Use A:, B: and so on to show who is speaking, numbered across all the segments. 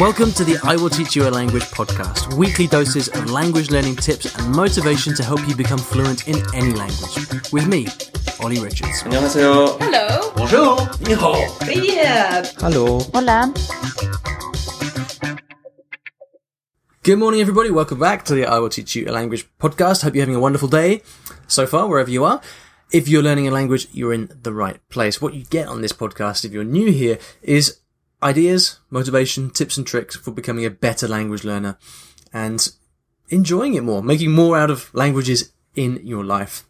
A: Welcome to the I Will Teach You a Language podcast, weekly doses of language learning tips and motivation to help you become fluent in any language. With me, Ollie Richards.
B: 안녕하세요.
C: Hello.
B: Bonjour. Ni.
C: Yeah.
D: Hello.
E: Hola.
A: Good morning, everybody. Welcome back to the I Will Teach You a Language podcast. Hope you're having a wonderful day so far, wherever you are. If you're learning a language, you're in the right place. What you get on this podcast, if you're new here, is ideas, motivation, tips and tricks for becoming a better language learner and enjoying it more, making more out of languages in your life.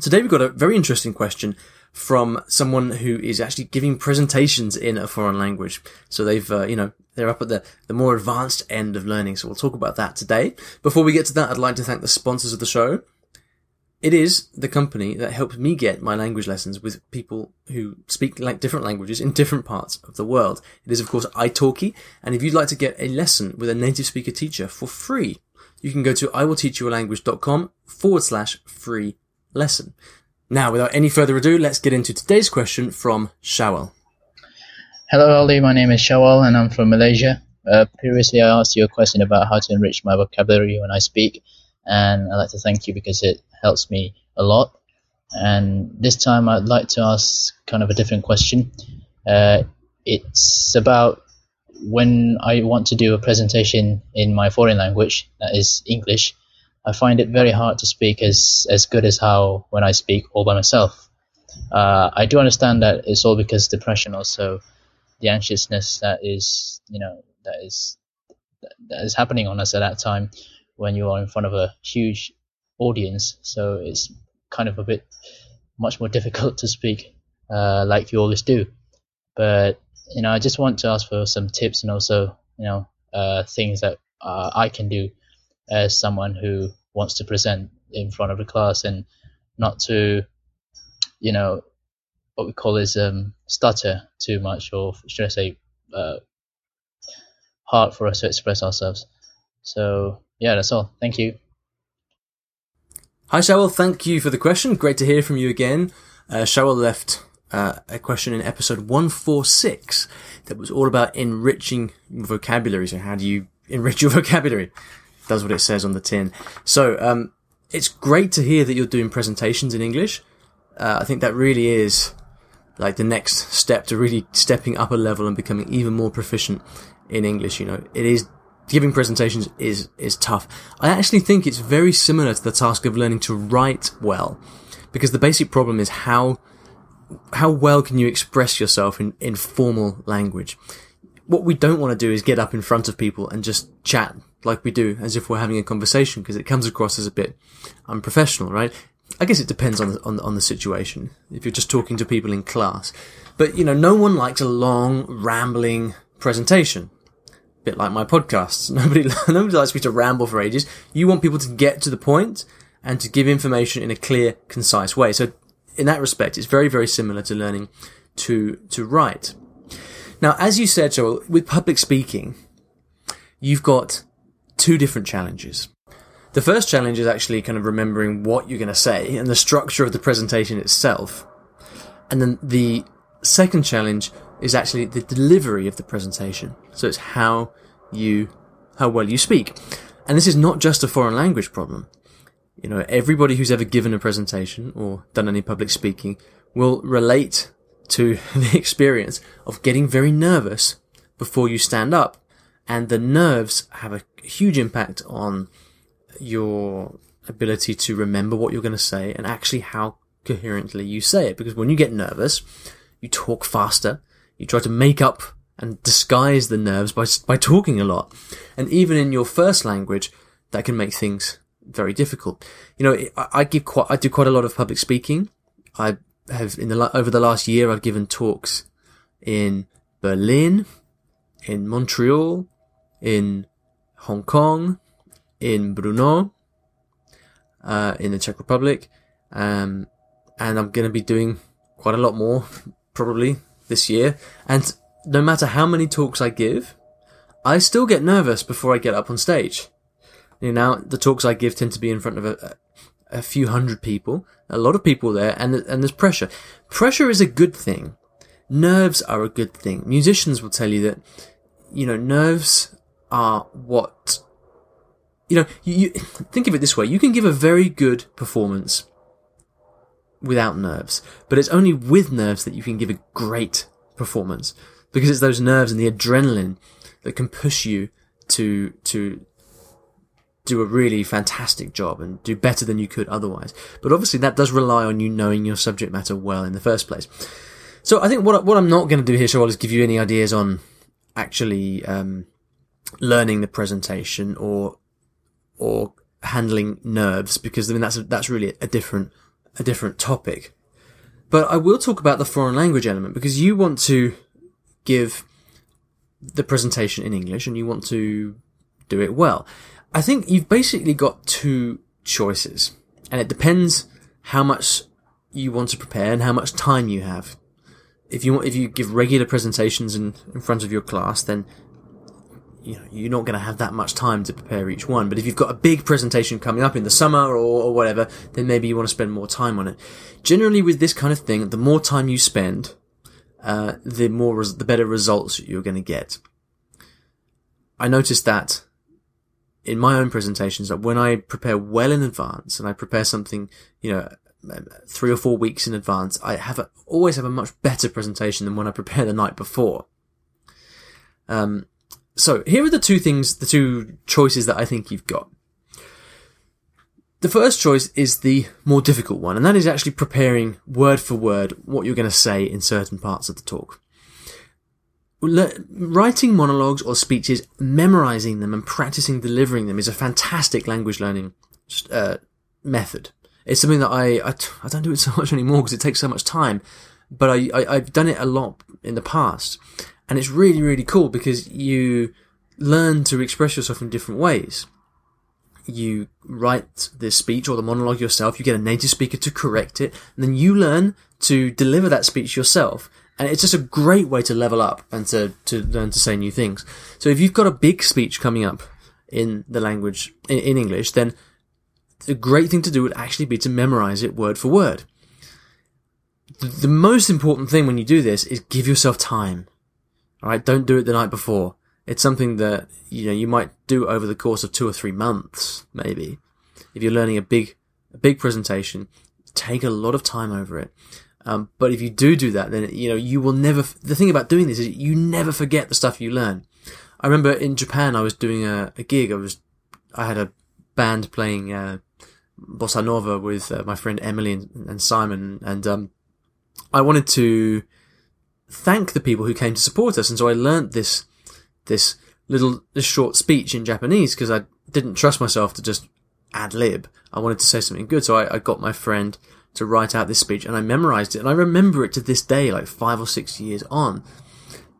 A: Today we've got a very interesting question from someone who is actually giving presentations in a foreign language. So they've, uh, you know, they're up at the, the more advanced end of learning. So we'll talk about that today. Before we get to that, I'd like to thank the sponsors of the show. It is the company that helped me get my language lessons with people who speak like different languages in different parts of the world. It is, of course, italki. And if you'd like to get a lesson with a native speaker teacher for free, you can go to iwillteachyoualanguage.com forward slash free lesson. Now, without any further ado, let's get into today's question from Shawal.
D: Hello, Ali. My name is Shawal, and I'm from Malaysia. Uh, previously, I asked you a question about how to enrich my vocabulary when I speak, and I'd like to thank you because it helps me a lot. And this time, I'd like to ask kind of a different question. Uh, it's about when I want to do a presentation in my foreign language, that is English. I find it very hard to speak as as good as how when I speak all by myself. Uh, I do understand that it's all because depression, also the anxiousness that is, you know, that is that is happening on us at that time when you are in front of a huge audience. So it's kind of a bit much more difficult to speak uh, like you always do. But you know, I just want to ask for some tips and also you know uh, things that uh, I can do as someone who wants to present in front of the class and not to, you know, what we call is um, stutter too much, or should I say, uh, hard for us to express ourselves. So yeah, that's all. Thank you.
A: Hi, Shawal. Thank you for the question. Great to hear from you again. Uh, Shawal left uh, a question in episode 146 that was all about enriching vocabulary. So how do you enrich your vocabulary? Does what it says on the tin. So, um, it's great to hear that you're doing presentations in English. Uh, I think that really is like the next step to really stepping up a level and becoming even more proficient in English. You know, it is giving presentations is is tough. I actually think it's very similar to the task of learning to write well, because the basic problem is how how well can you express yourself in, in formal language. What we don't want to do is get up in front of people and just chat like we do as if we're having a conversation because it comes across as a bit unprofessional, right? I guess it depends on the, on on the situation. If you're just talking to people in class, but you know, no one likes a long rambling presentation bit like my podcasts. Nobody, nobody likes me to ramble for ages. You want people to get to the point and to give information in a clear, concise way. So in that respect, it's very, very similar to learning to, to write. Now, as you said, Shawal, with public speaking, you've got two different challenges. The first challenge is actually kind of remembering what you're going to say and the structure of the presentation itself. And then the second challenge is actually the delivery of the presentation. So it's how you, how well you speak. And this is not just a foreign language problem. You know, everybody who's ever given a presentation or done any public speaking will relate to the experience of getting very nervous before you stand up. And the nerves have a huge impact on your ability to remember what you're going to say and actually how coherently you say it. Because when you get nervous, you talk faster, you try to make up and disguise the nerves by, by talking a lot. And even in your first language, that can make things very difficult. You know, I, I give quite, I do quite a lot of public speaking. I have in the, over the last year, I've given talks in Berlin, in Montreal, in Hong Kong, in Brno, uh, in the Czech Republic, um, and I'm going to be doing quite a lot more probably this year. And no matter how many talks I give, I still get nervous before I get up on stage. You know, the talks I give tend to be in front of a, a few hundred people, a lot of people there, and and there's pressure. Pressure is a good thing. Nerves are a good thing. Musicians will tell you that you know, nerves are what, you know, you, you think of it this way. You can give a very good performance without nerves, but it's only with nerves that you can give a great performance because it's those nerves and the adrenaline that can push you to, to, do a really fantastic job and do better than you could otherwise. But obviously that does rely on you knowing your subject matter well in the first place. So I think what what I'm not going to do here, Shawal, is give you any ideas on actually um, learning the presentation or or handling nerves because I mean that's a, that's really a different a different topic. But I will talk about the foreign language element because you want to give the presentation in English and you want to do it well. I think you've basically got two choices, and it depends how much you want to prepare and how much time you have. If you want, if you give regular presentations in, in front of your class, then you know you're not going to have that much time to prepare each one. But if you've got a big presentation coming up in the summer or, or whatever, then maybe you want to spend more time on it. Generally, with this kind of thing, the more time you spend, uh, the more res- the better results you're going to get. I noticed that in my own presentations that when I prepare well in advance and I prepare something, you know, three or four weeks in advance, I have a, always have a much better presentation than when I prepare the night before. Um, so here are the two things, the two choices that I think you've got. The first choice is the more difficult one, and that is actually preparing word for word what you're going to say in certain parts of the talk writing monologues or speeches, memorizing them and practicing delivering them is a fantastic language learning uh, method. It's something that I, I, I don't do it so much anymore because it takes so much time, but I, I, I've done it a lot in the past. And it's really, really cool because you learn to express yourself in different ways. You write the speech or the monologue yourself, you get a native speaker to correct it, and then you learn to deliver that speech yourself and it's just a great way to level up and to, to learn to say new things. So if you've got a big speech coming up in the language, in, in English, then the great thing to do would actually be to memorize it word for word. The, the most important thing when you do this is give yourself time. Alright, don't do it the night before. It's something that, you know, you might do over the course of two or three months, maybe. If you're learning a big, a big presentation, take a lot of time over it. Um, but if you do do that, then, you know, you will never, the thing about doing this is you never forget the stuff you learn. I remember in Japan, I was doing a, a gig. I was, I had a band playing, uh, bossa nova with uh, my friend Emily and, and Simon. And, um, I wanted to thank the people who came to support us. And so I learned this, this little, this short speech in Japanese because I didn't trust myself to just ad lib. I wanted to say something good. So I, I got my friend, to write out this speech and I memorized it and I remember it to this day, like five or six years on,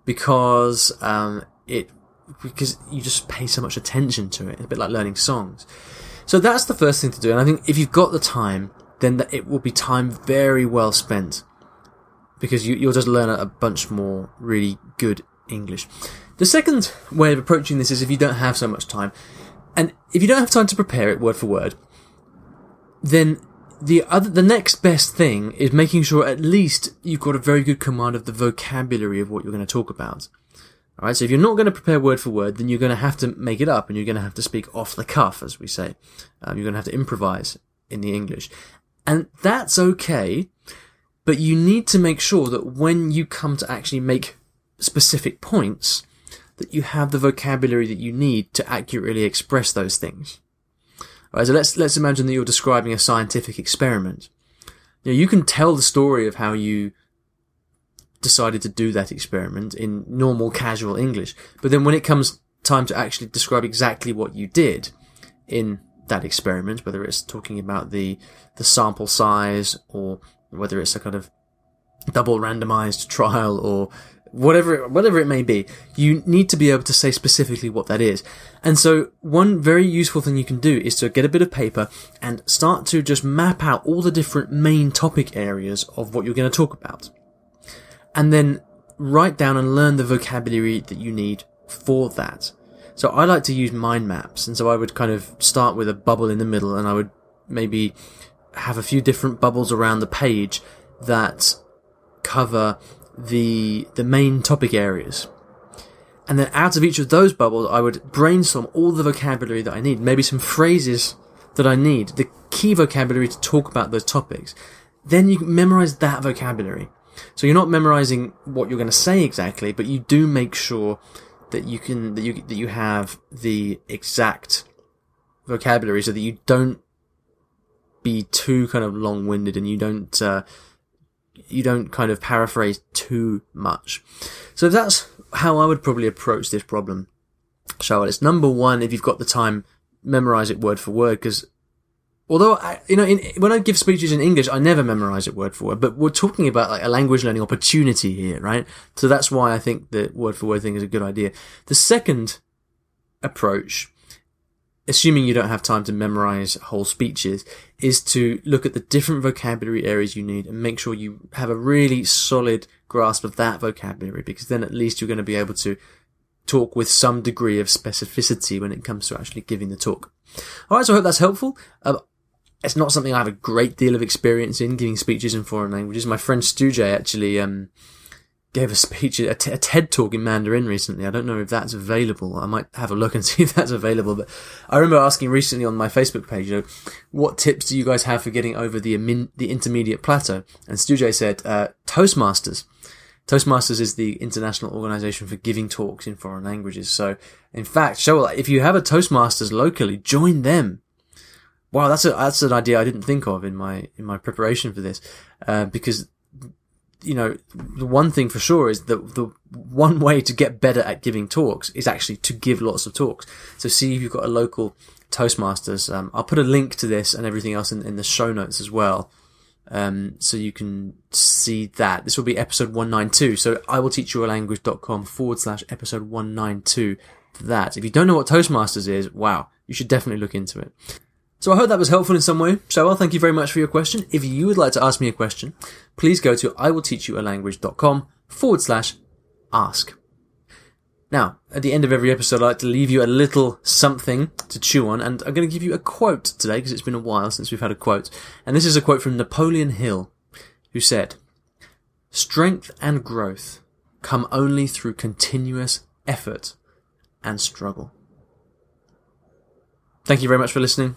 A: because, um, it, because you just pay so much attention to it. It's a bit like learning songs. So that's the first thing to do. And I think if you've got the time, then that it will be time very well spent because you, will just learn a bunch more really good English. The second way of approaching this is if you don't have so much time, and if you don't have time to prepare it word for word, then the other, the next best thing is making sure at least you've got a very good command of the vocabulary of what you're going to talk about. Alright, so if you're not going to prepare word for word, then you're going to have to make it up and you're going to have to speak off the cuff, as we say. Um, you're going to have to improvise in the English. And that's okay, but you need to make sure that when you come to actually make specific points, that you have the vocabulary that you need to accurately express those things. Right, so let's let's imagine that you're describing a scientific experiment. You, you can tell the story of how you decided to do that experiment in normal casual English, but then when it comes time to actually describe exactly what you did in that experiment, whether it's talking about the the sample size or whether it's a kind of double randomized trial or whatever whatever it may be you need to be able to say specifically what that is. And so one very useful thing you can do is to get a bit of paper and start to just map out all the different main topic areas of what you're going to talk about. And then write down and learn the vocabulary that you need for that. So i like to use mind maps and so i would kind of start with a bubble in the middle and i would maybe have a few different bubbles around the page that cover the the main topic areas. And then out of each of those bubbles, I would brainstorm all the vocabulary that I need, maybe some phrases that I need, the key vocabulary to talk about those topics. Then you memorize that vocabulary. So you're not memorizing what you're going to say exactly, but you do make sure that you can, that you, that you have the exact vocabulary so that you don't be too kind of long-winded and you don't, uh, you don't kind of paraphrase too much. So that's how I would probably approach this problem. So it's number one, if you've got the time, memorize it word for word, because although I, you know, in, when I give speeches in English, I never memorize it word for word, but we're talking about like a language learning opportunity here, right? So that's why I think the word for word thing is a good idea. The second approach assuming you don't have time to memorize whole speeches, is to look at the different vocabulary areas you need and make sure you have a really solid grasp of that vocabulary because then at least you're going to be able to talk with some degree of specificity when it comes to actually giving the talk. Alright, so I hope that's helpful. Uh, it's not something I have a great deal of experience in giving speeches in foreign languages. My friend Stu actually, um, gave a speech, a, t- a TED talk in Mandarin recently. I don't know if that's available. I might have a look and see if that's available. But I remember asking recently on my Facebook page, you know, what tips do you guys have for getting over the the intermediate plateau? And Stu J said, uh, Toastmasters. Toastmasters is the international organization for giving talks in foreign languages. So, in fact, Shawal if you have a Toastmasters locally, join them. Wow, that's a that's an idea I didn't think of in my in my preparation for this, uh, because you know, the one thing for sure is that the one way to get better at giving talks is actually to give lots of talks. So see if you've got a local Toastmasters. Um, I'll put a link to this and everything else in, in the show notes as well. Um, so you can see that. This will be episode 192. So I will teach you a language.com forward slash episode 192 for that. If you don't know what Toastmasters is, wow, you should definitely look into it. So I hope that was helpful in some way. Shawal, thank you very much for your question. If you would like to ask me a question, please go to iwillteachyoualanguage.com forward slash ask. Now, at the end of every episode, I like to leave you a little something to chew on, and I'm going to give you a quote today because it's been a while since we've had a quote. And this is a quote from Napoleon Hill, who said, Strength and growth come only through continuous effort and struggle. Thank you very much for listening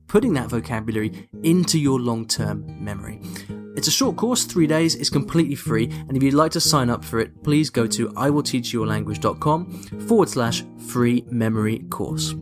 A: putting that vocabulary into your long term memory. It's a short course, three days, it's completely free, and if you'd like to sign up for it, please go to iwillteachyoualanguage.com forward slash free memory course.